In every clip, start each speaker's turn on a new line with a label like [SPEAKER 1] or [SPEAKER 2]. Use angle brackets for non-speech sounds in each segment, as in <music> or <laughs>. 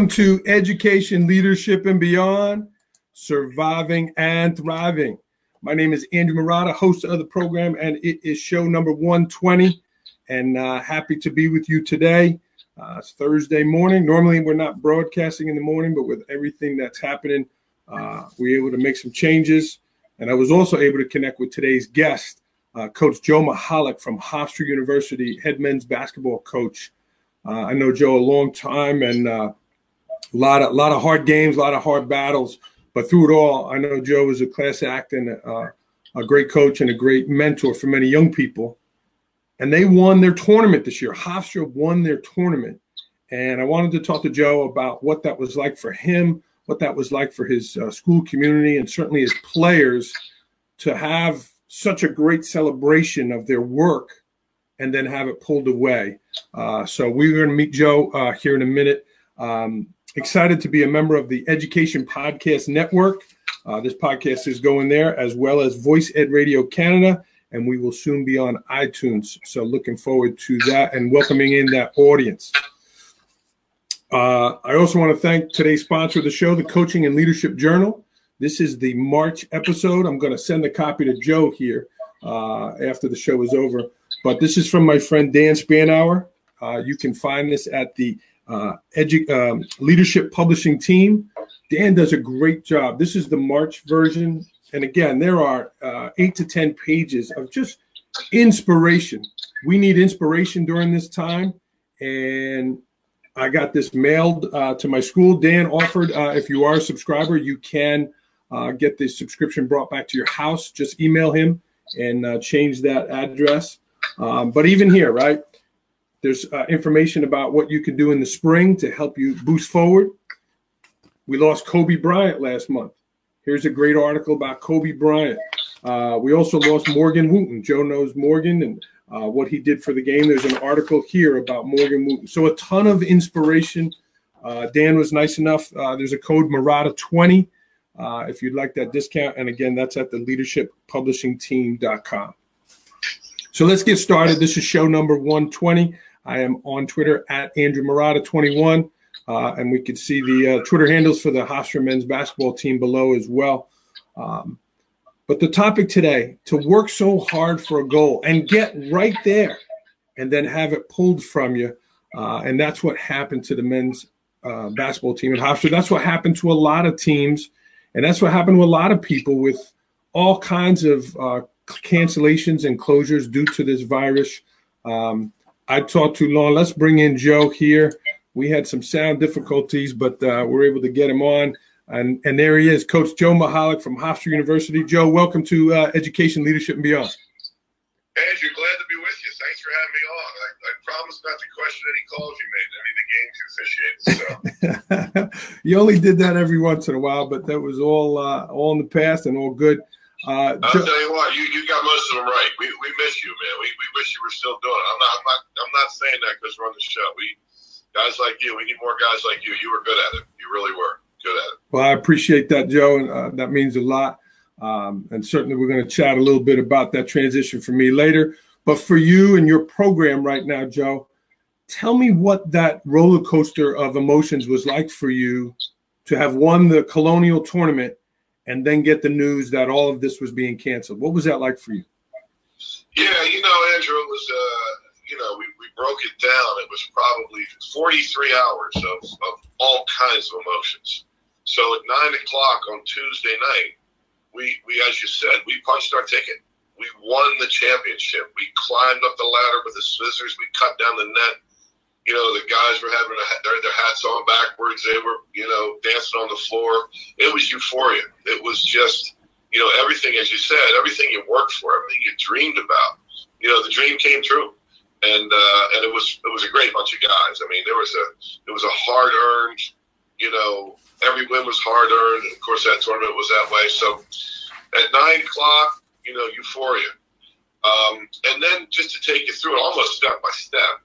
[SPEAKER 1] Welcome to Education, Leadership, and Beyond Surviving and Thriving. My name is Andrew Marotta, host of the program, and it is show number 120. And uh, happy to be with you today. Uh, it's Thursday morning. Normally, we're not broadcasting in the morning, but with everything that's happening, uh, we're able to make some changes. And I was also able to connect with today's guest, uh, Coach Joe Mihalich from Hofstra University, head men's basketball coach. Uh, I know Joe a long time and uh, a lot of, lot of hard games, a lot of hard battles. But through it all, I know Joe is a class act and uh, a great coach and a great mentor for many young people. And they won their tournament this year. Hofstra won their tournament. And I wanted to talk to Joe about what that was like for him, what that was like for his uh, school community, and certainly his players to have such a great celebration of their work and then have it pulled away. Uh, so we're going to meet Joe uh, here in a minute. Um, excited to be a member of the Education Podcast Network. Uh, this podcast is going there as well as Voice Ed Radio Canada, and we will soon be on iTunes. So looking forward to that and welcoming in that audience. Uh, I also want to thank today's sponsor of the show, the Coaching and Leadership Journal. This is the March episode. I'm going to send a copy to Joe here uh, after the show is over. But this is from my friend Dan Spanauer. Uh, you can find this at the uh, edu- um, Leadership Publishing team. Dan does a great job. This is the March version. And again, there are uh, eight to 10 pages of just inspiration. We need inspiration during this time. And I got this mailed uh, to my school. Dan offered, uh, if you are a subscriber, you can uh, get the subscription brought back to your house. Just email him and uh, change that address. Um, but even here, right? There's uh, information about what you can do in the spring to help you boost forward. We lost Kobe Bryant last month. Here's a great article about Kobe Bryant. Uh, we also lost Morgan Wootten. Joe knows Morgan and uh, what he did for the game. There's an article here about Morgan Wootten. So a ton of inspiration. Uh, Dan was nice enough. Uh, there's a code Marotta20 uh, if you'd like that discount. And again, that's at the leadershippublishingteam.com. So let's get started. This is show number 120. I am on Twitter at Andrew Marotta21. Uh, and we can see the uh, Twitter handles for the Hofstra men's basketball team below as well. Um, but the topic today to work so hard for a goal and get right there and then have it pulled from you. Uh, and that's what happened to the men's uh, basketball team at Hofstra. That's what happened to a lot of teams. And that's what happened to a lot of people with all kinds of uh, cancellations and closures due to this virus. Um, I talked too long. Let's bring in Joe here. We had some sound difficulties, but uh, we're able to get him on. And, and there he is, Coach Joe Mihalich from Hofstra University. Joe, welcome to uh, Education, Leadership, and Beyond.
[SPEAKER 2] Andrew, glad to be with you. Thanks for having me on. I, I promise not to question any calls you made, any of the games you officiated.
[SPEAKER 1] So. <laughs> you only did that every once in a while, but that was all uh, all in the past and all good.
[SPEAKER 2] Uh, I'll tell you what, you, you got most of them right. We, we miss you, man. We, we wish you were still doing it. I'm not I'm not I'm not saying that because we're on the show. We guys like you, we need more guys like you. You were good at it. You really were good at it.
[SPEAKER 1] Well, I appreciate that, Joe, and uh, that means a lot. Um, and certainly, we're going to chat a little bit about that transition for me later. But for you and your program right now, Joe, tell me what that roller coaster of emotions was like for you to have won the Colonial tournament and then get the news that all of this was being canceled. What was that like for you?
[SPEAKER 2] Yeah, you know, Andrew, it was, uh, you know, we, we broke it down. It was probably 43 hours of, of all kinds of emotions. So at nine o'clock on Tuesday night, we, we, as you said, we punched our ticket. We won the championship. We climbed up the ladder with the scissors. We cut down the net you know, the guys were having their, their hats on backwards. They were, you know, dancing on the floor. It was euphoria. It was just, you know, everything, as you said, everything you worked for, everything you dreamed about. You know, the dream came true, and uh, and it was it was a great bunch of guys. I mean, there was a it was a hard earned, you know, every win was hard earned. And of course, that tournament was that way. So at nine o'clock, you know, euphoria, um, and then just to take you through it almost step by step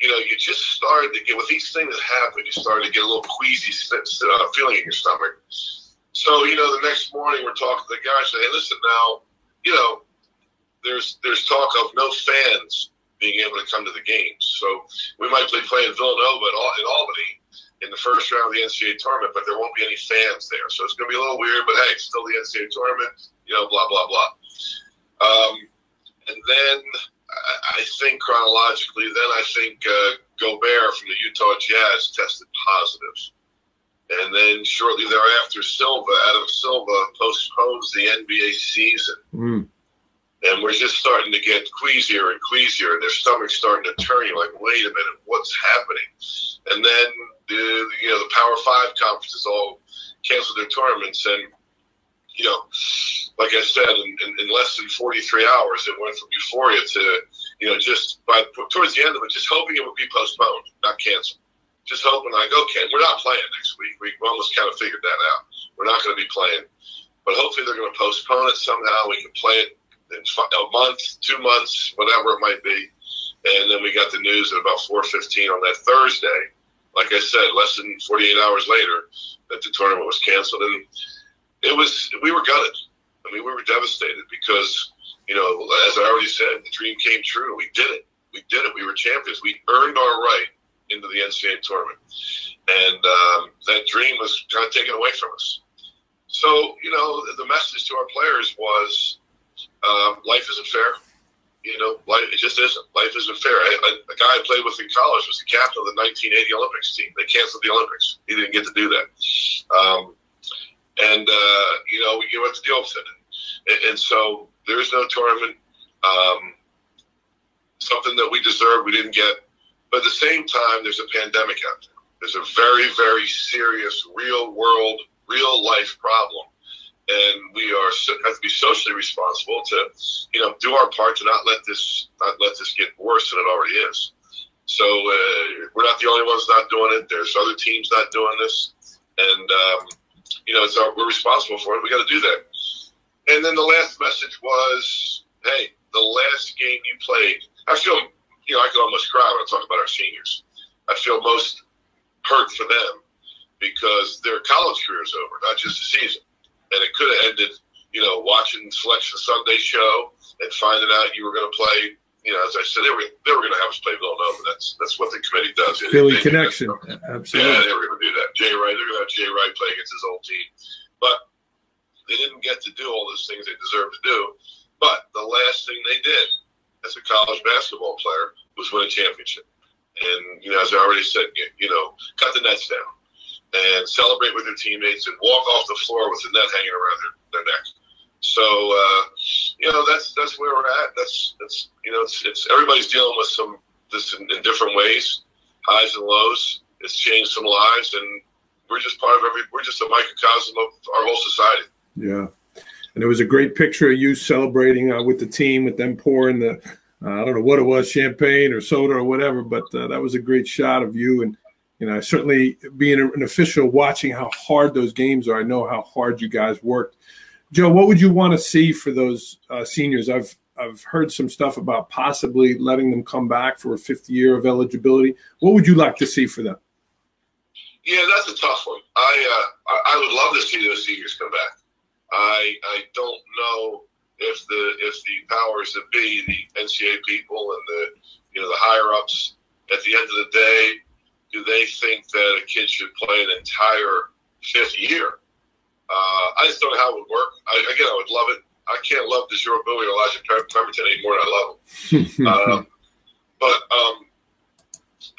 [SPEAKER 2] you know, you just started to get with each thing that happened, you started to get a little queasy uh, feeling in your stomach. So, you know, the next morning we're talking to the guys. Say, hey, listen, now, you know, there's there's talk of no fans being able to come to the games. So we might be playing Villanova in Albany, in the first round of the NCAA tournament, but there won't be any fans there. So it's going to be a little weird, but hey, still the NCAA tournament, you know, blah, blah, blah. Um, and then I think chronologically, then I think uh, Gobert from the Utah Jazz tested positive. And then shortly thereafter, Silver, Adam Silver, postpones the NBA season. Mm. And we're just starting to get queasier and queasier, and their stomach's starting to turn. You're like, wait a minute, what's happening? And then the you know the Power Five conferences all canceled their tournaments, and you know, like I said, in, in, in, less than 43 hours, it went from euphoria to, you know, just by towards the end of it, just hoping it would be postponed, not canceled. Just hoping, like, okay, we're not playing next week. We almost kind of figured that out. We're not going to be playing, but hopefully they're going to postpone it somehow. We can play it in a month, two months, whatever it might be. And then we got the news at about 4:15 on that Thursday. Like I said, less than 48 hours later, that the tournament was canceled, and it was we were gutted. I mean, we were devastated because you know, as I already said, the dream came true. We did it. We did it. We were champions. We earned our right into the NCAA tournament, and um, that dream was kind of taken away from us. So, you know, the message to our players was, um, life isn't fair. You know, life it just isn't. Life isn't fair. I, I, a guy I played with in college was the captain of the 1980 Olympics team. They canceled the Olympics. He didn't get to do that. Um, and uh, you know we have to deal with it. And, so there is no tournament. Um, something that we deserve, we didn't get. But at the same time, there's a pandemic out there. There's a very, very serious, real world, real life problem, and we are have to be socially responsible to, you know, do our part to not let this not let this get worse than it already is. So uh, we're not the only ones not doing it. There's other teams not doing this, and um, you know, it's our, we're responsible for it. We got to do that. And then the last message was, hey, the last game you played, I feel, you know, I could almost cry when I talk about our seniors. I feel most hurt for them because their college career is over, not just the season. And it could have ended, you know, watching Selection Sunday show and finding out you were going to play you know, as I said, they were they were going to have us play Villanova. That's that's what the committee does.
[SPEAKER 1] Philly they, connection, absolutely.
[SPEAKER 2] Yeah, they were going to do that. Jay Wright, they're going to have Jay Wright play against his old team, but they didn't get to do all those things they deserved to do. But the last thing they did as a college basketball player was win a championship. And you know, as I already said, you know, cut the nets down and celebrate with their teammates and walk off the floor with the net hanging around their, their neck. So uh, you know that's that's where we're at. That's that's you know it's, it's everybody's dealing with some this in, in, different ways, highs and lows. It's changed some lives, and we're just part of every. We're just a microcosm of our whole society.
[SPEAKER 1] Yeah, and there was a great picture of you celebrating uh, with the team, with them pouring the. Uh, I don't know what it was, champagne or soda or whatever, but uh, that was a great shot of you. And you know, certainly being an official, watching how hard those games are, I know how hard you guys worked Joe, what would you want to see for those uh, seniors? I've I've heard some stuff about possibly letting them come back for a fifth year of eligibility. What would you like to see for them?
[SPEAKER 2] Yeah, that's a tough one. I uh, I would love to see those seniors come back. I I don't know if the if the powers that be, the NCAA people and the you know the higher ups, at the end of the day, do they think that a kid should play an entire fifth year? Uh, I just don't know how it would work. I, again, I would love it. I can't love Desure Buie or Elijah Pemberton anymore than I love them. <laughs> um, but um,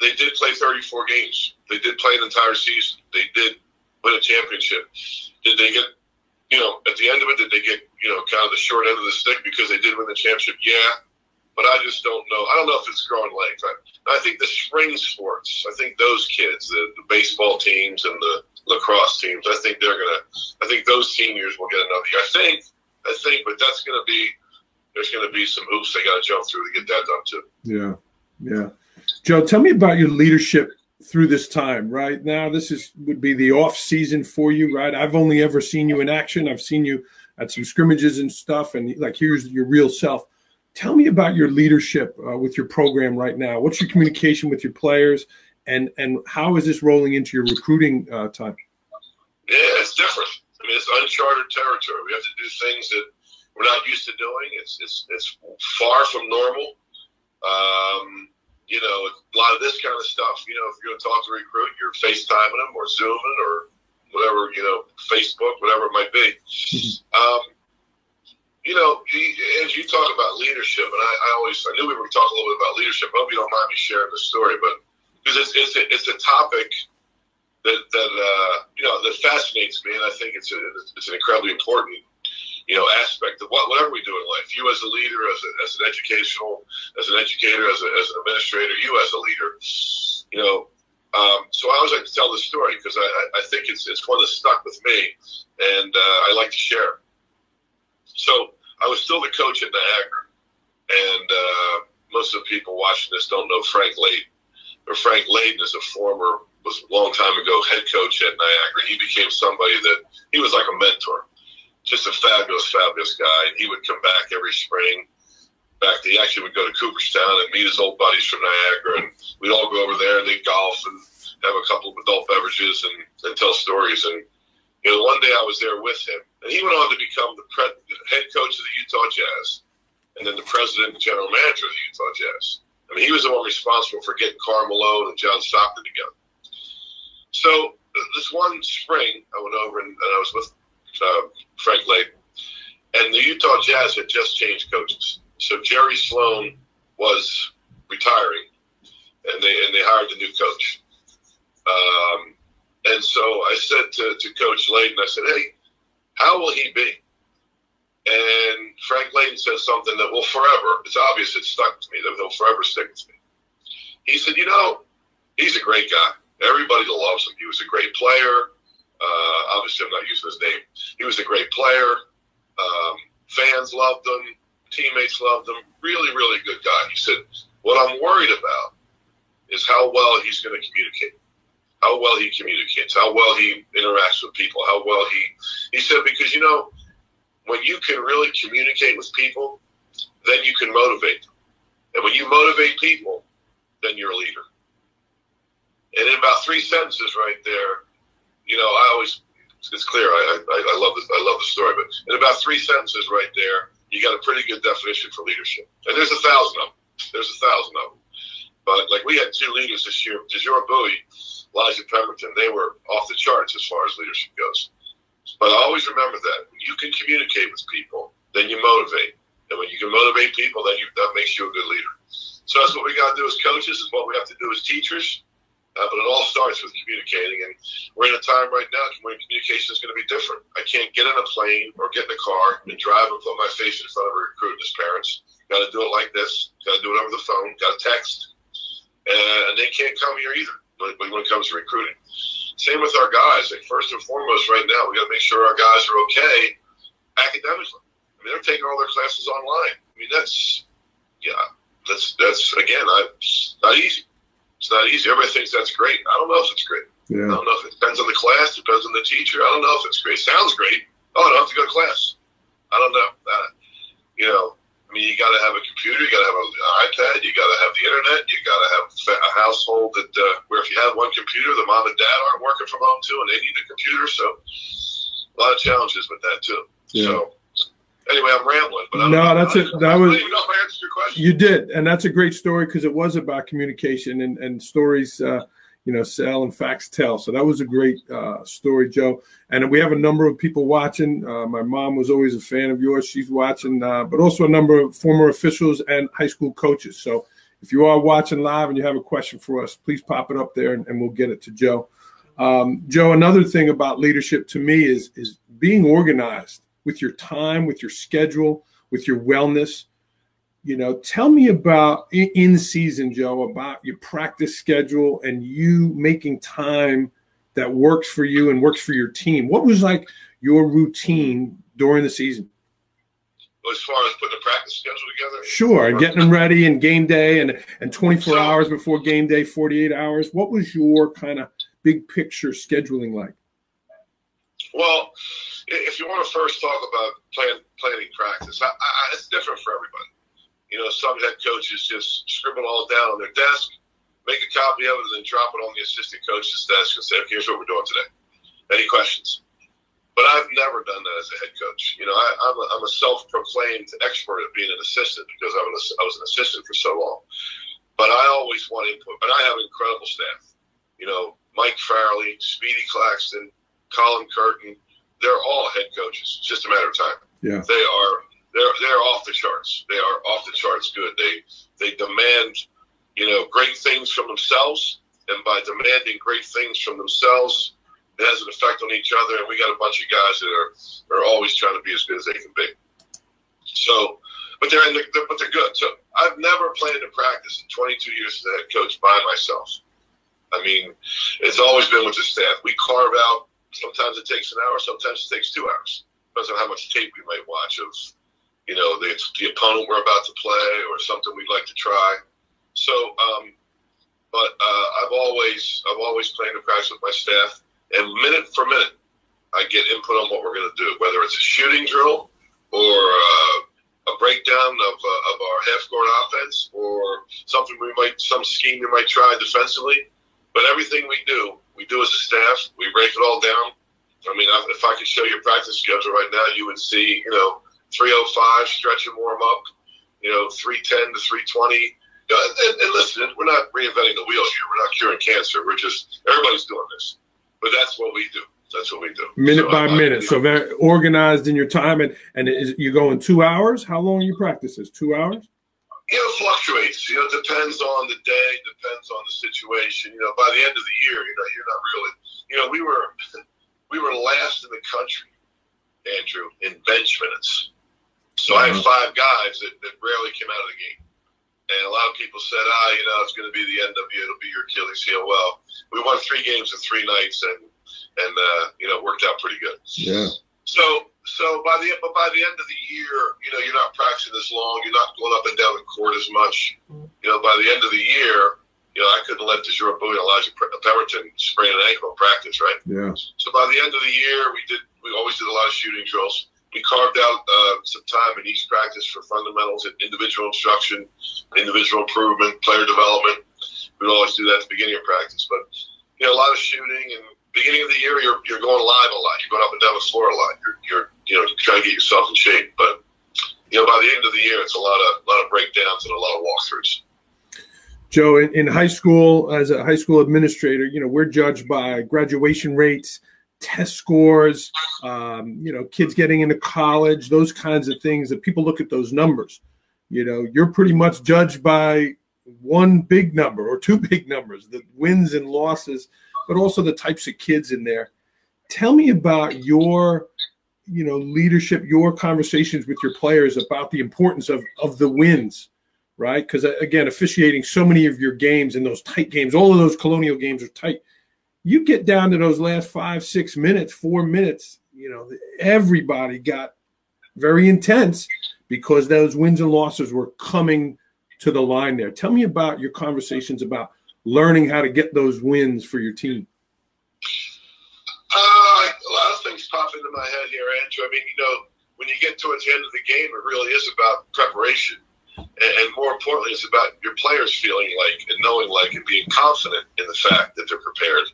[SPEAKER 2] they did play 34 games. They did play an entire season. They did win a championship. Did they get, you know, at the end of it, did they get, you know, kind of the short end of the stick because they did win the championship? Yeah. But I just don't know. I don't know if it's growing legs. I, I think the spring sports, I think those kids, the, the baseball teams and the lacrosse teams. I think they're gonna. I think those seniors will get another year. I think. I think, but that's gonna be. There's gonna be some hoops they got to jump through to get that done too.
[SPEAKER 1] Yeah, yeah. Joe, tell me about your leadership through this time. Right now, this is would be the off season for you. Right. I've only ever seen you in action. I've seen you at some scrimmages and stuff, and like here's your real self. Tell me about your leadership uh, with your program right now. What's your communication with your players? and and how is this rolling into your recruiting uh, time?
[SPEAKER 2] Yeah, it's different. I mean, it's uncharted territory. We have to do things that we're not used to doing. It's it's it's far from normal. Um, you know, a lot of this kind of stuff. You know, if you're going to talk to a recruit, you're FaceTiming them or Zooming or whatever, you know, Facebook, whatever it might be. <laughs> Um, you know, as you talk about leadership, and I, I always, I knew we were talking a little bit about leadership. I hope you don't mind me sharing the story, but because it's it's a, it's a topic that that uh, you know that fascinates me, and I think it's a, it's an incredibly important you know aspect of what, whatever we do in life. You as a leader, as, a, as an educational, as an educator, as, a, as an administrator, you as a leader, you know. Um, so I always like to tell this story because I, I think it's it's one that stuck with me, and uh, I like to share. So I was still the coach at Niagara, and uh, most of the people watching this don't know Frank Layden. Frank Layden is a former, was a long time ago head coach at Niagara. He became somebody that he was like a mentor, just a fabulous, fabulous guy. He would come back every spring. Back, he actually would go to Cooperstown and meet his old buddies from Niagara, and we'd all go over there and they'd golf and have a couple of adult beverages and, and tell stories. And you know, one day I was there with him, and he went on to become the pre- head coach of the Utah Jazz, and then the president and general manager of the Utah Jazz. I mean, he was the one responsible for getting Karl Malone and John Stockton together. So this one spring, I went over and, and I was with uh, Frank Layden, and the Utah Jazz had just changed coaches. So Jerry Sloan was retiring, and they and they hired a new coach. Um, and so I said to, to Coach Layden, I said, hey, how will he be? And Frank Layden said something that will forever, it's obvious it stuck to me, that he'll forever stick with me. He said, you know, he's a great guy. Everybody loves him. He was a great player. Uh, obviously, I'm not using his name. He was a great player. Um, fans loved him. Teammates loved him. Really, really good guy. He said, what I'm worried about is how well he's going to communicate how well he communicates, how well he interacts with people, how well he he said because you know when you can really communicate with people, then you can motivate them, and when you motivate people, then you're a leader. And in about three sentences, right there, you know, I always it's clear. I I, I love this. I love the story, but in about three sentences, right there, you got a pretty good definition for leadership. And there's a thousand of them. There's a thousand of them. But like we had two leaders this year, Desure Buie Elijah Pemberton, they were off the charts as far as leadership goes. But I always remember that when you can communicate with people, then you motivate, and when you can motivate people, then you, that makes you a good leader. So that's what we got to do as coaches. Is what we have to do as teachers. Uh, but it all starts with communicating, and we're in a time right now when communication is going to be different. I can't get in a plane or get in a car and drive and put my face in front of a recruit and his parents. Got to do it like this. Got to do it over the phone. Got to text, and they can't come here either when it comes to recruiting. Same with our guys. Like first and foremost, right now, we got to make sure our guys are okay academically. I mean, they're taking all their classes online. I mean, that's yeah, that's that's again, I, not easy. It's not easy. Everybody thinks that's great. I don't know if it's great. Yeah. I don't know if it depends on the class, depends on the teacher. I don't know if it's great. Sounds great. Oh, I don't have to go to class. I don't know. Uh, you know, I mean, you got to have a computer, you got to have an iPad, you got to have the internet, you got to have a household that uh, where if you have one computer, the mom and dad aren't working from home too, and they need a computer. So a lot of challenges with that too. Yeah. So anyway, I'm rambling. But
[SPEAKER 1] no, that's it. That was. You did, and that's a great story because it was about communication and and stories. Uh, you know, sell and facts tell. So that was a great uh, story, Joe. And we have a number of people watching. Uh, my mom was always a fan of yours. She's watching, uh, but also a number of former officials and high school coaches. So if you are watching live and you have a question for us, please pop it up there and, and we'll get it to Joe. Um, Joe, another thing about leadership to me is is being organized with your time, with your schedule, with your wellness. You know tell me about in season joe about your practice schedule and you making time that works for you and works for your team. What was like your routine during the season?
[SPEAKER 2] As far as putting the practice schedule together?
[SPEAKER 1] Sure and getting them ready and game day and and 24 so, hours before game day 48 hours. What was your kind of big picture scheduling like?
[SPEAKER 2] Well if you want to first talk about plan, planning practice I, I, it's different for everybody you know, some head coaches just scribble all down on their desk, make a copy of it, and then drop it on the assistant coach's desk and say, okay, here's what we're doing today. Any questions? But I've never done that as a head coach. You know, I, am a, I'm a self-proclaimed expert at being an assistant because I was, I was an assistant for so long. but I always want input. But I have an incredible staff. You know, Mike Farrelly, Speedy Claxton, Colin Curtin. They're all head coaches. It's just a matter of time.
[SPEAKER 1] Yeah.
[SPEAKER 2] They are they're they're off the charts. They are off the charts good. They they demand, you know, great things from themselves, and by demanding great things from themselves, it has an effect on each other. And we got a bunch of guys that are are always trying to be as good as they can be. So, but they're, in the, they're but they're good. So I've never planned in practice in 22 years as a head coach by myself. I mean, it's always been with the staff. We carve out. Sometimes it takes an hour. Sometimes it takes two hours. Depends on how much tape we might watch of you know, the, the opponent we're about to play or something we'd like to try. So, um, but uh, I've always I've always played in practice with my staff, and minute for minute, I get input on what we're going to do, whether it's a shooting drill or uh, a breakdown of, uh, of our half court offense or something we might some scheme we might try defensively. But everything we do, we do as a staff. We break it all down. I mean, if I could show you practice schedule right now, you would see, you know, 305, stretch and warm up, you know, 310 to 320. And, and listen, we're not reinventing the wheel here. We're not curing cancer. We're just, everybody's doing this. But that's what we do. That's what we do.
[SPEAKER 1] Minute so by I, minute. I, so very organized in your time. And, and is, you're going two hours? How long are you practices? Two hours?
[SPEAKER 2] You know, it fluctuates. You know, it depends on the day, depends on the situation. You know, by the end of the year, you know, you're not really, you know, we were, <laughs> we were last in the country, Andrew, in bench minutes. So I had uh-huh. five guys that, that rarely came out of the game. And a lot of people said, ah, you know, it's going to be the end of you. It'll be your Achilles heel. Well, we won three games in three nights, and and uh, you know, worked out pretty good.
[SPEAKER 1] Yeah.
[SPEAKER 2] So so by the but by the end of the year, you know, you're not practicing as long. You're not going up and down the court as much. You know, by the end of the year, you know, I couldn't let Desure Buie and Elijah Pemberton sprain an ankle in practice, right?
[SPEAKER 1] Yeah.
[SPEAKER 2] So by the end of the year, we did. We always did a lot of shooting drills we carved out uh, some time in each practice for fundamentals and individual instruction, individual improvement, player development. We'd always do that at the beginning of practice. But you know, a lot of shooting and beginning of the year, you're you're going live a lot. You're going up and down the floor a lot. You're you're you know try to get yourself in shape. But you know, by the end of the year, it's a lot of lot of breakdowns and a lot of walkthroughs.
[SPEAKER 1] Joe, in, in high school, as a high school administrator, you know, we're judged by graduation rates test scores, um, you know, kids getting into college, those kinds of things that people look at those numbers. You know, you're pretty much judged by one big number or two <laughs> big numbers, the wins and losses, but also the types of kids in there. Tell me about your, you know, leadership, your conversations with your players about the importance of of the wins, right? Because uh, again, officiating so many of your games in those tight games, all of those colonial games are tight you get down to those last five, six minutes, four minutes, you know, everybody got very intense because those wins and losses were coming to the line there. Tell me about your conversations about learning how to get those wins for your team.
[SPEAKER 2] Uh, a lot of things pop into my head here, Andrew. I mean, you know, when you get towards the end of the game, it really is about preparation and, more importantly, it's about your players feeling like and knowing like and being confident in the fact that they're prepared.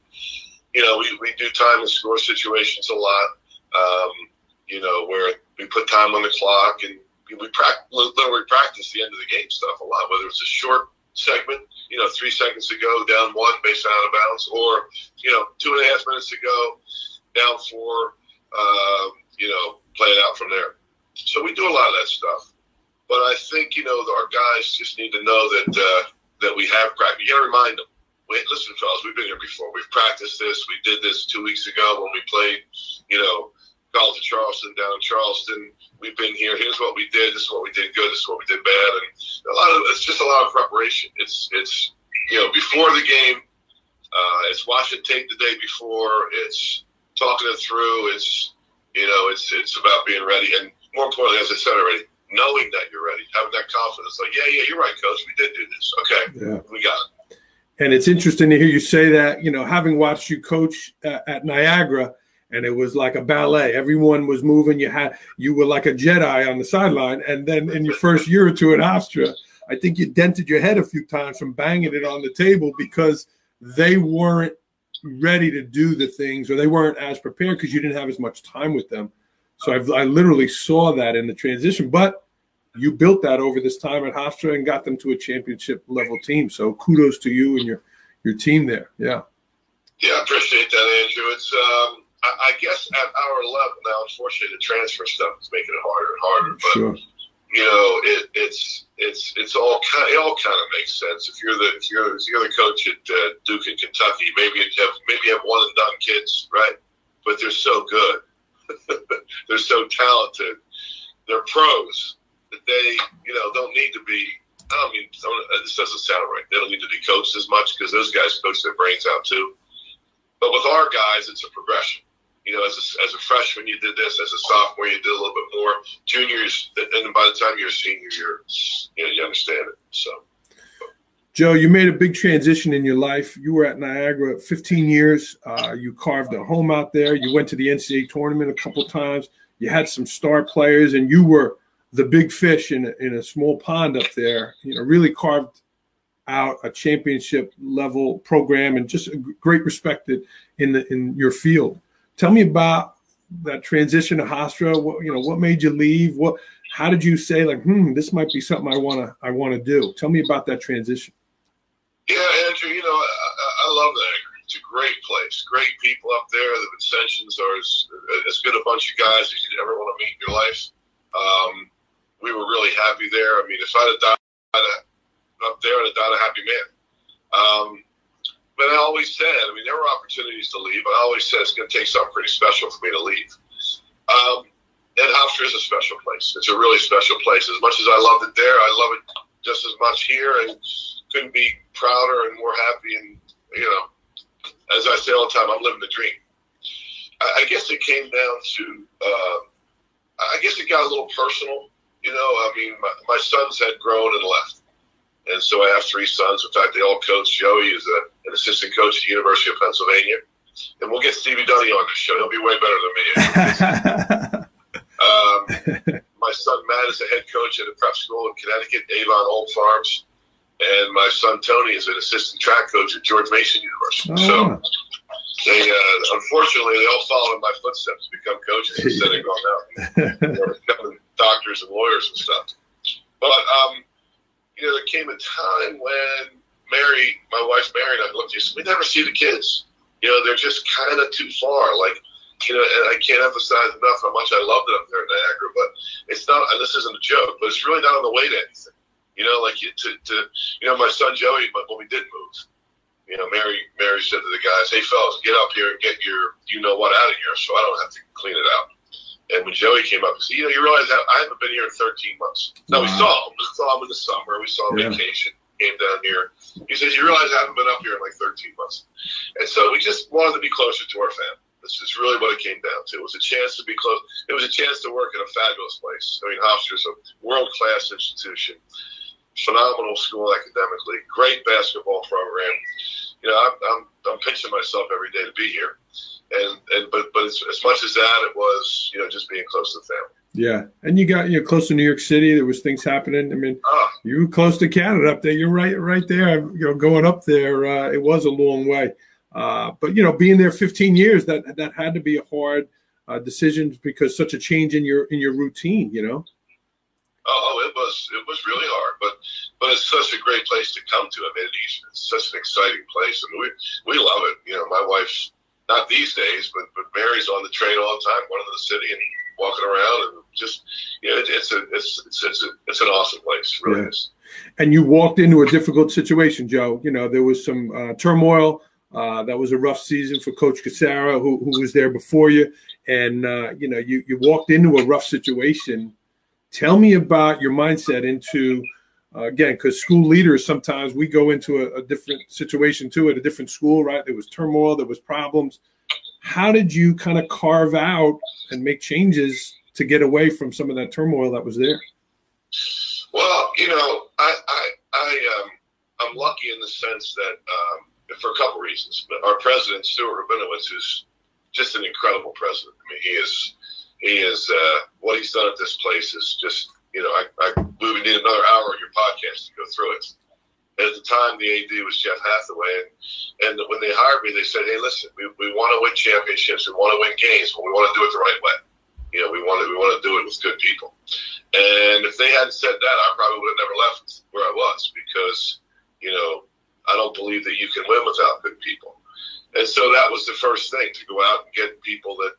[SPEAKER 2] You know, we, we do time and score situations a lot. Um, you know, where we put time on the clock and we practice, literally practice the end of the game stuff a lot, whether it's a short segment, you know, three seconds to go, down one based on out of bounds, or, you know, two and a half minutes to go, down four, um, you know, play it out from there. So we do a lot of that stuff. But I think you know our guys just need to know that uh, that we have practice. You got to remind them. Wait, listen, fellas, we've been here before. We've practiced this. We did this two weeks ago when we played, you know, College of Charleston down in Charleston. We've been here. Here's what we did. This is what we did good. This is what we did bad. And a lot of it's just a lot of preparation. It's it's you know before the game. Uh, it's watching tape the day before. It's talking it through. It's you know it's it's about being ready. And more importantly, as I said already, knowing that you're ready, having that confidence. Like, yeah, yeah, you're right, coach. We did do this. Okay, yeah. we got it.
[SPEAKER 1] And it's interesting to hear you say that. You know, having watched you coach uh, at Niagara, and it was like a ballet. Everyone was moving. You had you were like a Jedi on the sideline. And then in your first year or two at Hofstra, I think you dented your head a few times from banging it on the table because they weren't ready to do the things or they weren't as prepared because you didn't have as much time with them. So I've, I literally saw that in the transition. But you built that over this time at Hofstra and got them to a championship level team. So kudos to you and your your team there. Yeah.
[SPEAKER 2] Yeah, I appreciate that, Andrew. It's um, I, I, guess at our level now, unfortunately, the transfer stuff is making it harder and harder. But sure. you know, it, it's it's it's all kind it all kind of makes sense. If you're the if you're, if you're the coach at uh, Duke and Kentucky, maybe you have maybe you have one and done kids, right? But they're so good, <laughs> they're so talented, they're pros that they you know don't need to be. I don't mean this doesn't sound right. They don't need to be coached as much because those guys coach their brains out too. But with our guys, it's a progression you know, as a, as a freshman, you did this. As a sophomore, you did a little bit more. Juniors, and then by the time you're a senior, you're, you know, you understand it. So.
[SPEAKER 1] Joe, you made a big transition in your life. You were at Niagara 15 years. Uh, you carved a home out there. You went to the NCAA tournament a couple times. You had some star players, and you were the big fish in a, in a small pond up there. You know, really carved out a championship level program and just great respected in the in your field. Tell me about that transition to Hofstra. What you know, what made you leave? What how did you say like, hmm, this might be something I wanna I wanna do? Tell me about that transition.
[SPEAKER 2] Yeah, Andrew, you know, I, I love that. It's a great place, great people up there. The Vincentians are as, as good a bunch of guys as you'd ever want to meet in your life. Um, we were really happy there. I mean, if I'd have died up there, I'd have died a happy man. Um, but I always said, I mean, there were opportunities to leave, but I always said it's going to take something pretty special for me to leave. Um, and Hofstra is a special place. It's a really special place. As much as I loved it there, I love it just as much here, and couldn't be prouder and more happy. And you know, as I say all the time, I'm living the dream. I, I guess it came down to, uh, I guess it got a little personal. You know, I mean, my, my sons had grown and left and so I have three sons. In fact, they all coach. Joey is a, an assistant coach at the University of Pennsylvania. And we'll get Steve Donahue on the show. He'll be way better than me. um, <laughs> my son Matt is a head coach at a prep school in Connecticut, Avon Old Farms. And my son Tony is an assistant track coach at George Mason University. Oh. So they, uh, unfortunately, they all follow in my footsteps to become coaches instead of going out and becoming doctors and lawyers and stuff. But um, you know, there came a time when Mary, my wife Mary, and I looked at you, we never see the kids. You know, they're just kind of too far. Like, you know, and I can't emphasize enough how much I loved it up there in Niagara, but it's not, and this isn't a joke, but it's really not on the way to anything. You know, like to, to you know, my son Joey, but when we did move, you know, Mary, Mary said to the guys, hey, fellas, get up here and get your, you know what, out of here so I don't have to clean it out. And when Joey came up, he said, "You know, you realize I haven't been here in 13 months." Now wow. we saw him. We saw him in the summer. We saw him yeah. vacation. Came down here. He says, "You realize I haven't been up here in like 13 months." And so we just wanted to be closer to our family. This is really what it came down to. It was a chance to be close. It was a chance to work in a fabulous place. I mean, Hofstra's a world class institution, phenomenal school academically, great basketball program. You know, I'm, I'm, I'm pinching myself every day to be here and and but but as, as much as that, it was you know just being close to the family.
[SPEAKER 1] Yeah, and you got you know close to New York City. There was things happening. I mean, ah. you were close to Canada up there. You're right, right there. You know, going up there, uh, it was a long way. Uh, but you know, being there 15 years, that that had to be a hard uh, decision because such a change in your in your routine. You know.
[SPEAKER 2] Oh, oh, it was it was really hard, but but it's such a great place to come to. I mean, it's such an exciting place, and we we love it. You know, my wife's not these days, but but Mary's on the train all the time, going to the city and walking around, and just you know, it, it's a it's it's it's, a, it's an awesome place, really yeah. is.
[SPEAKER 1] And you walked into a difficult situation, Joe. You know, there was some uh, turmoil. Uh, that was a rough season for Coach Cassara, who, who was there before you, and uh, you know, you you walked into a rough situation. Tell me about your mindset into uh, again, because school leaders sometimes we go into a, a, different situation too at a different school, right? There was turmoil, there was problems. How did you kind of carve out and make changes to get away from some of that turmoil that was there?
[SPEAKER 2] Well, you know, I I, I um, I'm lucky in the sense that um, for a couple reasons. But our president Stuart Rabinowitz is just an incredible president. I mean, he is he is uh, what he's done at this place is just you know, I, I we would need another hour of your podcast to go through it. At the time, the AD was Jeff Hathaway, and, and when they hired me, they said, "Hey, listen, we, we want to win championships, we want to win games, but we want to do it the right way." You know, we want to we want to do it with good people. And if they hadn't said that, I probably would have never left where I was because, you know, I don't believe that you can win without good people. And so that was the first thing to go out and get people that,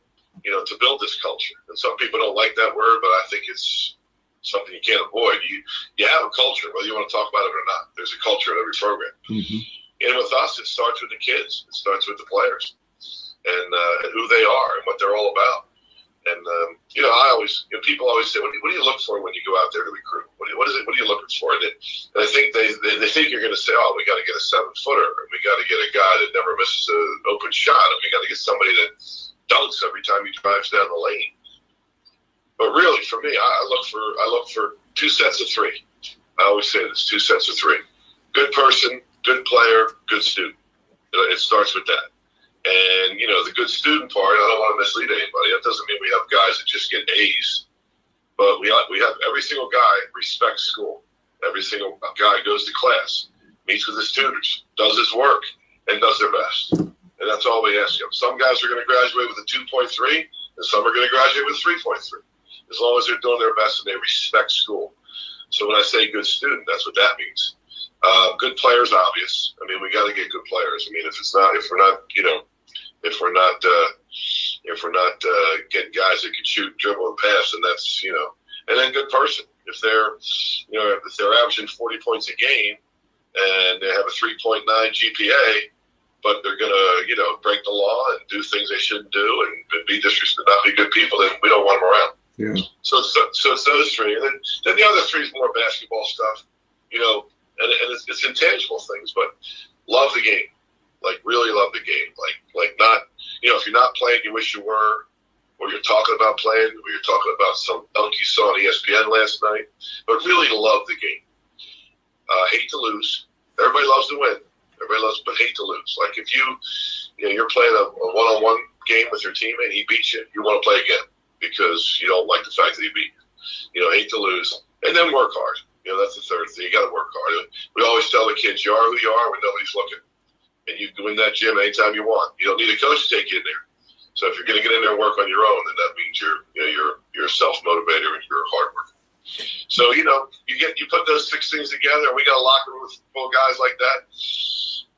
[SPEAKER 2] you know, to build this culture. And some people don't like that word, but I think it's something you can't avoid. You you have a culture, whether you want to talk about it or not. There's a culture in every program. Mm-hmm. And with us, it starts with the kids. It starts with the players and, uh, and who they are and what they're all about. And um, you know, I always, you know, people always say, what do, you, what do you look for when you go out there to recruit? What, do what is it? What are you looking for? And, it, and I think they, they, they think you're going to say, oh, we got to get a seven footer, and we got to get a guy that never misses an open shot, and we got to get somebody that dunks every time he drives down the lane. But really, for me, I look for I look for two sets of three. I always say this: two sets of three. Good person, good player, good student. It starts with that. And, you know, the good student part, I don't want to mislead anybody. That doesn't mean we have guys that just get A's. But we have, we have every single guy respects school. Every single guy goes to class, meets with his tutors, does his work, and does their best. And that's all we ask them. Some guys are going to graduate with a 2.3, and some are going to graduate with a 3.3. As long as they're doing their best and they respect school. So when I say good student, that's what that means. Uh, good players, obvious. I mean, we got to get good players. I mean, if it's not, if we're not, you know, if we're not uh, if we're not uh, getting guys that can shoot, dribble, and pass, and that's you know, and then good person. If they're you know if they're averaging 40 points a game and they have a 3.9 GPA, but they're gonna you know break the law and do things they shouldn't do and be disrespectful, not be good people, then we don't want them around. Yeah. So, so, so it's those three, and then, then the other three is more basketball stuff, you know, and, and it's, it's intangible things, but love the game like really love the game. Like like not you know if you're not playing, you wish you were, or you're talking about playing, or you're talking about some dunk you saw on ESPN last night. But really love the game. Uh, hate to lose. Everybody loves to win. Everybody loves, but hate to lose. Like if you you know you're playing a, a one-on-one game with your teammate, he beats you, you want to play again because you don't like the fact that you beat you. Know, hate to lose, and then work hard. You know, that's the third thing. You got to work hard. We always tell the kids, you are who you are when nobody's looking and you go in that gym anytime you want. You don't need a coach to take you in there. So if you're going to get in there and work on your own, then that means you're you know, you're you're a self motivator and you're a hard worker. So you know you get you put those six things together, we got a locker room full of guys like that,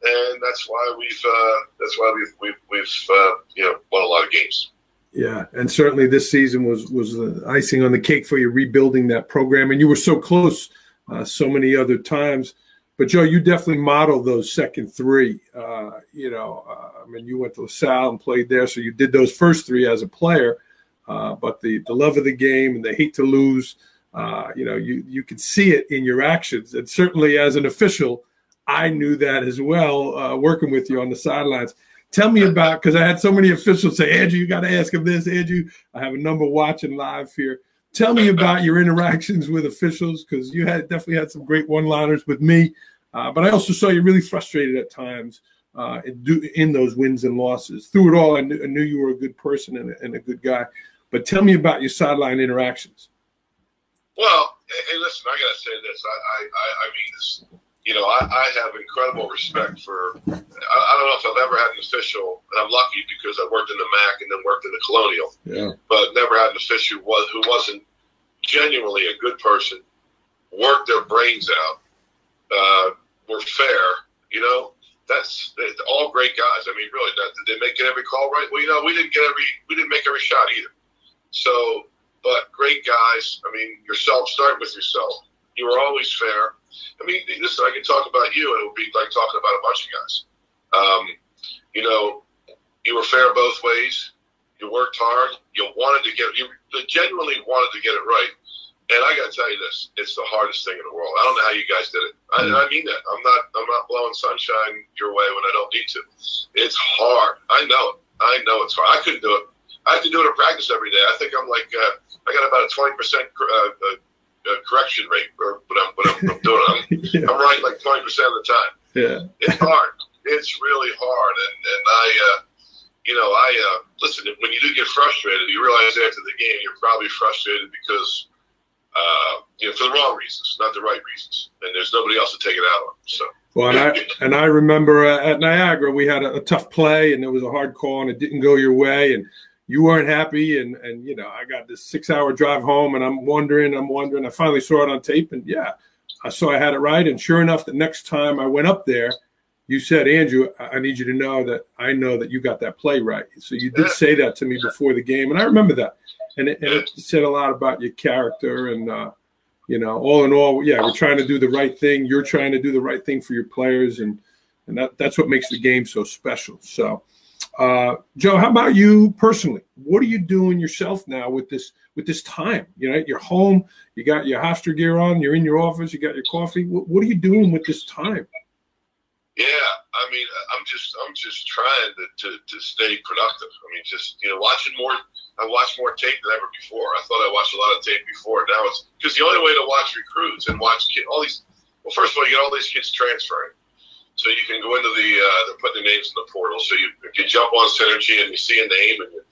[SPEAKER 2] and that's why we've uh, that's why we've we've, we've uh, you know won a lot of games.
[SPEAKER 1] Yeah, and certainly this season was was the icing on the cake for you rebuilding that program, and you were so close uh, so many other times but Joe, you definitely modeled those second three. Uh, you know, uh, I mean, you went to LaSalle and played there, so you did those first three as a player. Uh, but the the love of the game and the hate to lose, uh, you know, you you could see it in your actions. And certainly as an official, I knew that as well, uh, working with you on the sidelines. Tell me about because I had so many officials say, Andrew, you got to ask him this. Andrew, I have a number watching live here. Tell me about your interactions with officials because you had definitely had some great one-liners with me. Uh, but I also saw you really frustrated at times uh, in, in, those wins and losses. Through it all, I knew, I knew you were a good person and a, and a, good guy. But tell me about your sideline interactions.
[SPEAKER 2] Well, hey, listen, I got to say this. I, I, I mean this. You know, I, I have incredible respect for. I, I, don't know if I've ever had an official, and I'm lucky because I worked in the MAC and then worked in the Colonial.
[SPEAKER 1] Yeah.
[SPEAKER 2] But never had an official who was who wasn't genuinely a good person, worked their brains out, uh, were fair. You know, that's all great guys. I mean, really, that, did they make it every call right? Well, you know, we didn't get every, we didn't make every shot either. So, but great guys. I mean, yourself, start with yourself. You were always fair. I mean, listen, I can talk about you, and it would be like talking about a bunch of guys. Um, you know, you were fair both ways. You worked hard. You wanted to get, you genuinely wanted to get it right. And I got to tell you this: it's the hardest thing in the world. I don't know how you guys did it. I. I mean that. I'm not. I'm not blowing sunshine your way when I don't need to. It's hard. I know it. I know it's hard. I couldn't do it. I have to do it in practice every day. I think I'm like uh, I got about a 20 percent uh, uh, correction rate, but I'm but I'm, I'm doing it. I'm, <laughs> yeah. I'm right like 20 percent of the time.
[SPEAKER 1] Yeah,
[SPEAKER 2] it's hard. It's really hard, and and I. Uh, you know, I uh, listen. When you do get frustrated, you realize after the game you're probably frustrated because uh, you know, for the wrong reasons, not the right reasons, and there's nobody else to take it out on. So.
[SPEAKER 1] Well, and I and I remember uh, at Niagara we had a, a, tough play and it was a hard call and it didn't go your way and you weren't happy, and and you know I got this six hour drive home, and I'm wondering, I'm wondering. I finally saw it on tape, and yeah, I saw I had it right. And sure enough, the next time I went up there, you said, Andrew, I need you to know that I know that you got that play right. So you did say that to me before the game, and I remember that, and it, and it said a lot about your character and. uh you know, all in all, yeah, we're trying to do the right thing. You're trying to do the right thing for your players, and and that, that's what makes the game so special. So, uh, Joe, how about you personally? What are you doing yourself now with this with this time? You know, you're home, you got your Hofstra gear on, you're in your office, you got your coffee. What, what are you doing with this time?
[SPEAKER 2] Yeah, I mean, I'm just I'm just trying to, to, to stay productive. I mean, just you know, watching more. I watch more tape than ever before. I thought I watched a lot of tape before. Now it's because the only way to watch recruits and watch all these. Well, first of all, you get all these kids transferring. So you can go into the uh, they're putting their names in the portal. So you if you jump on Synergy and you see a name and you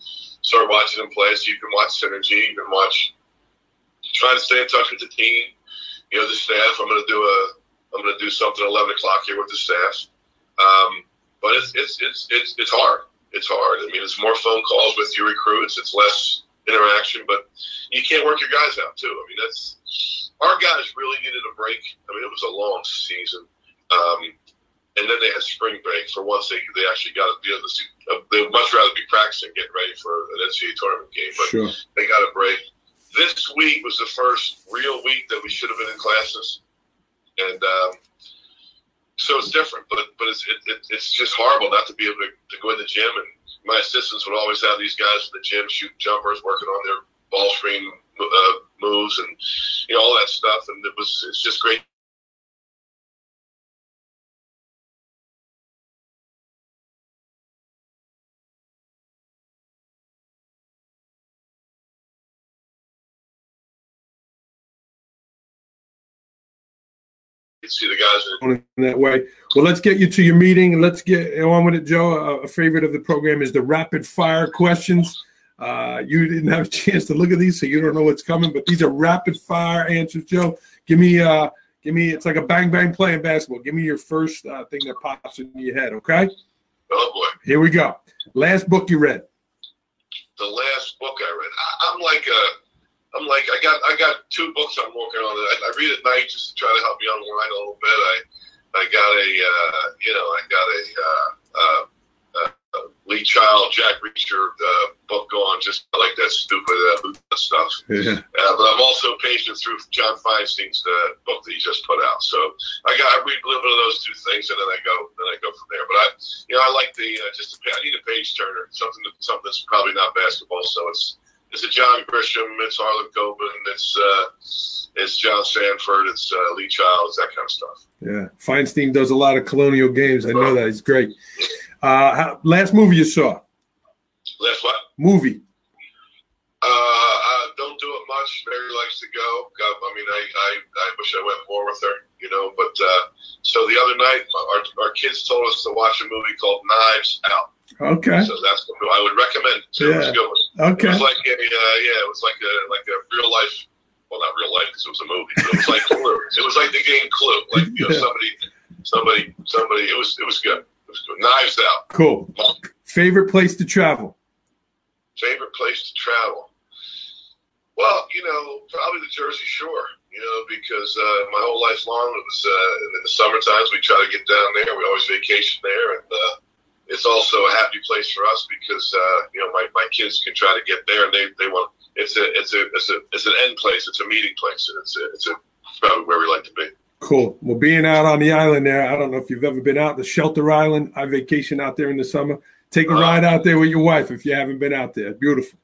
[SPEAKER 2] start watching them play. So you can watch Synergy. You can watch. Trying to stay in touch with the team. You know the staff. I'm going to do a. I'm going to do something at 11 o'clock here with the staff. Um, but it's, it's it's it's it's hard. It's hard. I mean, it's more phone calls with your recruits. It's less interaction, but you can't work your guys out too. I mean, that's our guys really needed a break. I mean, it was a long season. Um, and then they had spring break. For once, they they actually got you know, uh, they would much rather be practicing, getting ready for an NCAA tournament game, but
[SPEAKER 1] sure.
[SPEAKER 2] they got a break. This week was the first real week that we should have been in classes, and um, so it's different. But but it's it, it, it's just horrible not to be able to, to go in the gym. And my assistants would always have these guys in the gym shooting jumpers, working on their ball screen uh, moves, and you know all that stuff. And it was it's just great see the guys
[SPEAKER 1] in that way. Well, let's get you to your meeting. Let's get on with it, Joe. A favorite of the program is the rapid fire questions. Uh, you didn't have a chance to look at these, so you don't know what's coming. But these are rapid fire answers, Joe. Give me, uh, give me. It's like a bang bang play in basketball. Give me your first uh, thing that pops in your head. Okay.
[SPEAKER 2] Oh boy.
[SPEAKER 1] Here we go. Last book you read.
[SPEAKER 2] The last book I read. I, I'm like a I'm like, I got I got two books I'm working on. I, I read at night just to try to help me unwind a little bit. I I got a uh, you know I got a uh, uh, uh, Lee Child Jack Reacher uh, book going. Just like that stupid uh, stuff. <laughs>
[SPEAKER 1] Yeah.
[SPEAKER 2] Uh, but I'm also patient through John Feinstein's uh, book that he just put out. So I got I read a little bit of those two things and then I go then I go from there. But I you know I like the uh, just a, I need a page turner something something that's probably not basketball. So it's it's a John Grisham, it's Harlan Coben, it's uh, it's John Sandford, it's uh, Lee Childs, that kind of stuff.
[SPEAKER 1] Yeah, Feinstein does a lot of colonial games. I know that he's great. Uh, how, last movie you saw?
[SPEAKER 2] Last what?
[SPEAKER 1] Movie.
[SPEAKER 2] Uh, I don't do it much. Mary likes to go. I mean, I, I, I wish I went more with her, you know. But uh, so the other night, our, our kids told us to watch a movie called Knives Out.
[SPEAKER 1] Okay.
[SPEAKER 2] So that's what I would recommend. So yeah. It was a good one.
[SPEAKER 1] Okay.
[SPEAKER 2] It was like a, uh, yeah, it was like a like a real life. Well, not real life because it was a movie. But it was like Clue. <laughs> It was like the game Clue. Like you know, somebody, somebody, somebody. It was it was good. It was good. Knives Out.
[SPEAKER 1] Cool. Favorite place to travel.
[SPEAKER 2] Favorite place to travel. Well, you know, probably the Jersey Shore. You know, because uh, my whole life long it was uh, in the summer times we try to get down there. We always vacation there, and uh, it's also a happy place for us because uh, you know my, my kids can try to get there and they, they want it's a it's a it's a it's an end place it's a meeting place and it's a, it's a probably where we like to be.
[SPEAKER 1] Cool. Well, being out on the island there, I don't know if you've ever been out the Shelter Island. I vacation out there in the summer. Take a uh, ride out there with your wife if you haven't been out there. Beautiful.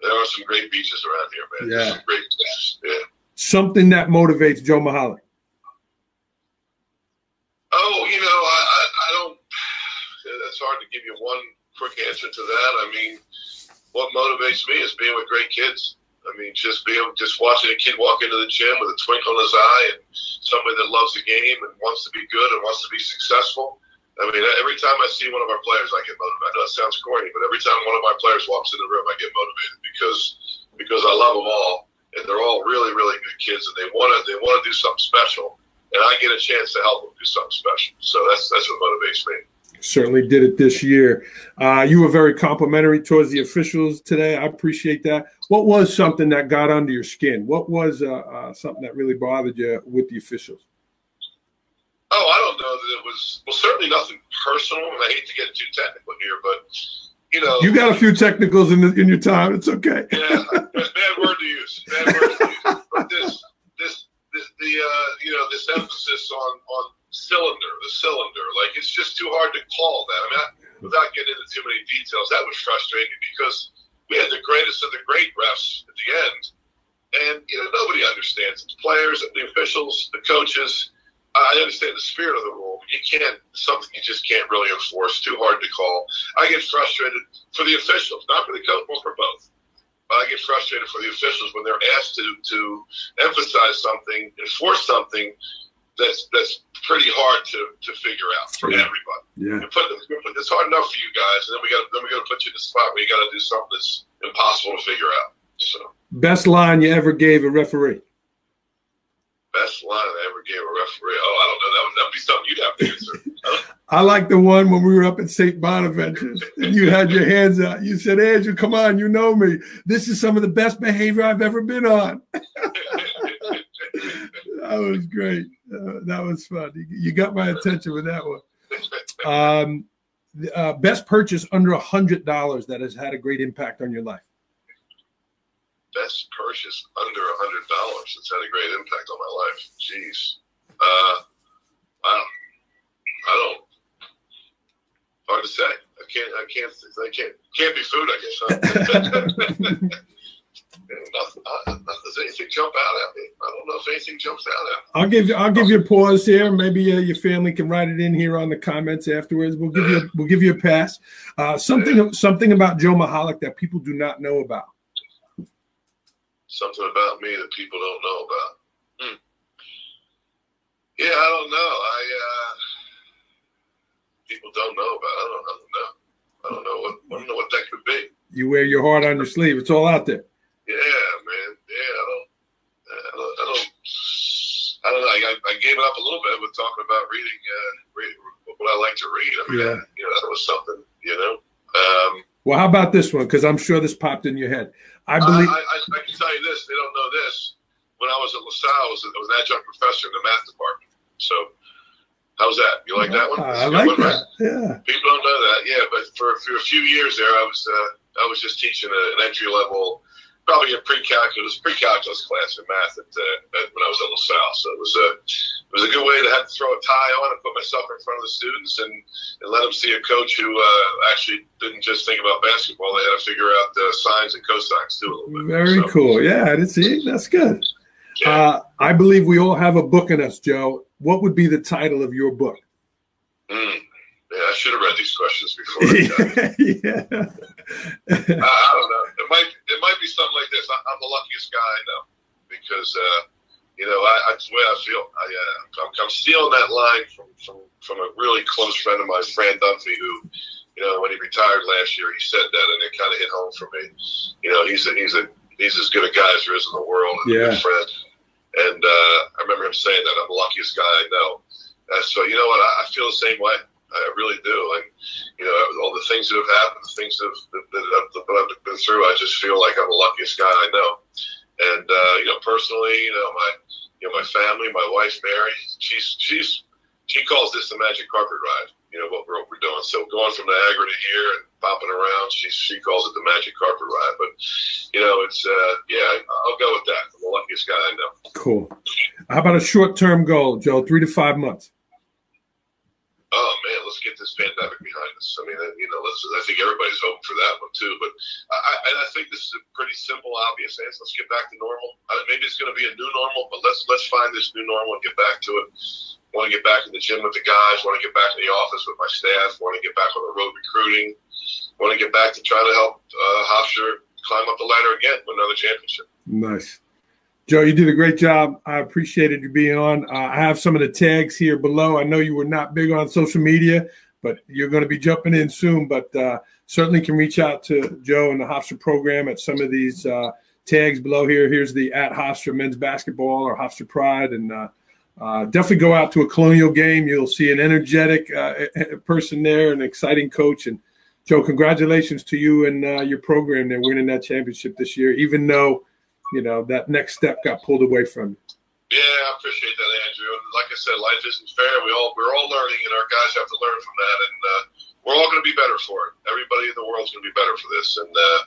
[SPEAKER 2] There are some great beaches around here, man. Yeah. great beaches. Yeah.
[SPEAKER 1] Something that motivates Joe Mihalich.
[SPEAKER 2] Oh, you know, I, I, I don't it's hard to give you one quick answer to that. I mean, what motivates me is being with great kids. I mean, just being just watching a kid walk into the gym with a twinkle in his eye and somebody that loves the game and wants to be good and wants to be successful. I mean, every time I see one of our players, I get motivated. I know it sounds corny, but every time one of my players walks in the room, I get motivated because because I love them all and they're all really really good kids and they want to they want to do something special and I get a chance to help them do something special. So that's that's what motivates me.
[SPEAKER 1] Certainly did it this year. Uh, you were very complimentary towards the officials today. I appreciate that. What was something that got under your skin? What was uh, uh, something that really bothered you with the officials?
[SPEAKER 2] Oh, I don't know that it was. Well, certainly nothing personal, and I hate to get too technical here, but you know,
[SPEAKER 1] you got a few technicals in the, in your time. It's okay.
[SPEAKER 2] yeah, bad word to use. Bad word to use. But this, this, this, the uh, you know, this emphasis on on cylinder, the cylinder, like it's just too hard to call that. I mean, I, without getting into too many details, that was frustrating because we had the greatest of the great refs at the end, and you know, nobody understands. The players, the officials, the coaches I understand the spirit of the rule, but you can't something you just can't really enforce. Too hard to call. I get frustrated for the officials, not for the coach, well for both. But I get frustrated for the officials when they're asked to to emphasize something, enforce something that's that's pretty hard to, to figure out for yeah. everybody.
[SPEAKER 1] Yeah.
[SPEAKER 2] put, it's hard enough for you guys, and then we got then we got to put you in the spot where you got to do something that's impossible to figure out. So
[SPEAKER 1] best line you ever gave a referee
[SPEAKER 2] best line I ever gave a referee. Oh, I don't know. That would, that would be something you'd have to answer. <laughs>
[SPEAKER 1] I like the one when we were up at St. Bonaventure's and you had your hands out. You said, Andrew, come on, you know me. This is some of the best behavior I've ever been on. <laughs> that was great. Uh, that was fun. You, got my attention with that one. Um, uh, best purchase under a hundred dollars that has had a great impact on your life
[SPEAKER 2] best purchase under a hundred dollars. It's had a great impact on my life. Jeez, uh, I don't, I don't. Hard to say. I can't. I can't. I can't. Can't be food. I guess. Huh? <laughs> <laughs> nothing, uh, does anything jump out at me? I don't know if anything jumps out at me.
[SPEAKER 1] I'll give you. I'll give you a pause here. Maybe uh, your family can write it in here on the comments afterwards. We'll give you. A, we'll give you a pass. Uh, something. Something about Joe Mihalich that people do not know about
[SPEAKER 2] something about me that people don't know about. Hmm. Yeah, I don't know. I uh, people don't know about. I don't, I don't know. I don't know what I don't know what that could be.
[SPEAKER 1] You wear your heart on your sleeve. It's all out there.
[SPEAKER 2] Yeah, man. Yeah, I don't. I don't. I don't, I don't know. I, I gave it up a little bit with talking about reading, uh, reading what I like to read. I mean, yeah. you know, that was something. You know. Um,
[SPEAKER 1] well, how about this one? Because I'm sure this popped in your head. I believe.
[SPEAKER 2] I, I, I, can tell you this. They don't know this. When I was at LaSalle, I was, I was an adjunct professor in the math department. So, how's that? You like that one?
[SPEAKER 1] I like one, that. Right? Yeah.
[SPEAKER 2] People don't know that. Yeah, but for, for a few years there, I was uh, I was just teaching an entry level probably a pre-calculus pre-calculus class in math at, uh, at, when I was at LaSalle. So it was a it was a good way to have to throw a tie on and put myself in front of the students and, and let them see a coach who uh, actually didn't just think about basketball. They had to figure out the sines and cosines too a little bit.
[SPEAKER 1] Very so, cool. Yeah, I didn't see. That's good. Yeah. Uh, I believe we all have a book in us, Joe. What would be the title of your book?
[SPEAKER 2] Mm. Yeah, I should have read these questions before. <laughs> yeah. I, I don't know. It might it might be something like this. I, am the luckiest guy I know because uh, you know I, that's the way I feel. I, uh, I'm, I'm stealing that line from, from from a really close friend of mine, Fran Dunphy, who you know when he retired last year, he said that, and it kind of hit home for me. You know, he's a, he's a he's as good a guy as there is in the world, and yeah. a good friend. And uh, I remember him saying that I'm the luckiest guy I know. Uh, so you know what? I, I feel the same way. I really do. And, you know, all the things that have happened, the things that, have, that, that, I've been through, I just feel like I'm the luckiest guy I know. And, uh, you know, personally, you know, my, you know, my family, my wife, Mary, she's, she's, she calls this the magic carpet ride, you know, what we're, what we're doing. So going from Niagara to here and popping around, she, she calls it the magic carpet ride. But, you know, it's, uh, yeah, I'll go with that. I'm the luckiest guy I know.
[SPEAKER 1] Cool. How about a short term goal, Joe? Three to five months
[SPEAKER 2] oh man, let's get this pandemic behind us. I mean, you know, let's. I think everybody's hoping for that one too. But I, I think this is a pretty simple, obvious answer. Let's get back to normal. Uh, maybe it's going to be a new normal, but let's let's find this new normal and get back to it. Want to get back in the gym with the guys. Want to get back in the office with my staff. Want to get back on the road recruiting. Want to get back to trying to help uh, Hofstra climb up the ladder again, win another championship.
[SPEAKER 1] Nice. Joe, you did a great job. I appreciated you being on. Uh, I have some of the tags here below. I know you were not big on social media, but you're going to be jumping in soon. But uh, certainly can reach out to Joe and the Hofstra program at some of these uh, tags below here. Here's the at Hofstra men's basketball or Hofstra Pride, and uh, uh, definitely go out to a Colonial game. You'll see an energetic uh, person there, an exciting coach. And Joe, congratulations to you and your program. They're winning that championship this year, even though you know that next step got pulled away from you.
[SPEAKER 2] Yeah, I appreciate that, Andrew. And like I said, life isn't fair. We all we're all learning, and our guys have to learn from that. And uh, we're all going to be better for it. Everybody in the world is going to be better for this. And uh,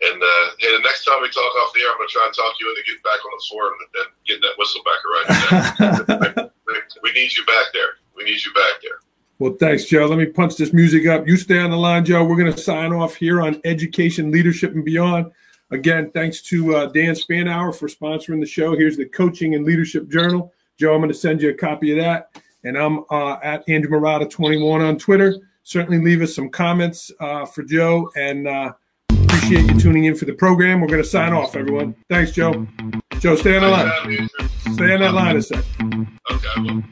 [SPEAKER 2] and uh, hey, the next time we talk off the air, I'm going to try and talk you into getting back on the floor and, and getting that whistle back around. <laughs> we need you back there. We need you back there.
[SPEAKER 1] Well, thanks, Joe. Let me punch this music up. You stay on the line, Joe. We're going to sign off here on Education, Leadership, and Beyond. Again, thanks to uh, Dan Spanauer for sponsoring the show. Here's the Coaching and Leadership Journal. Joe, I'm going to send you a copy of that. And I'm uh, at Andrew Marotta21 on Twitter. Certainly leave us some comments uh, for Joe and uh, appreciate you tuning in for the program. We're going to sign off, everyone. Thanks, Joe. Joe, stay on the line. Stay on that line a sec. Okay,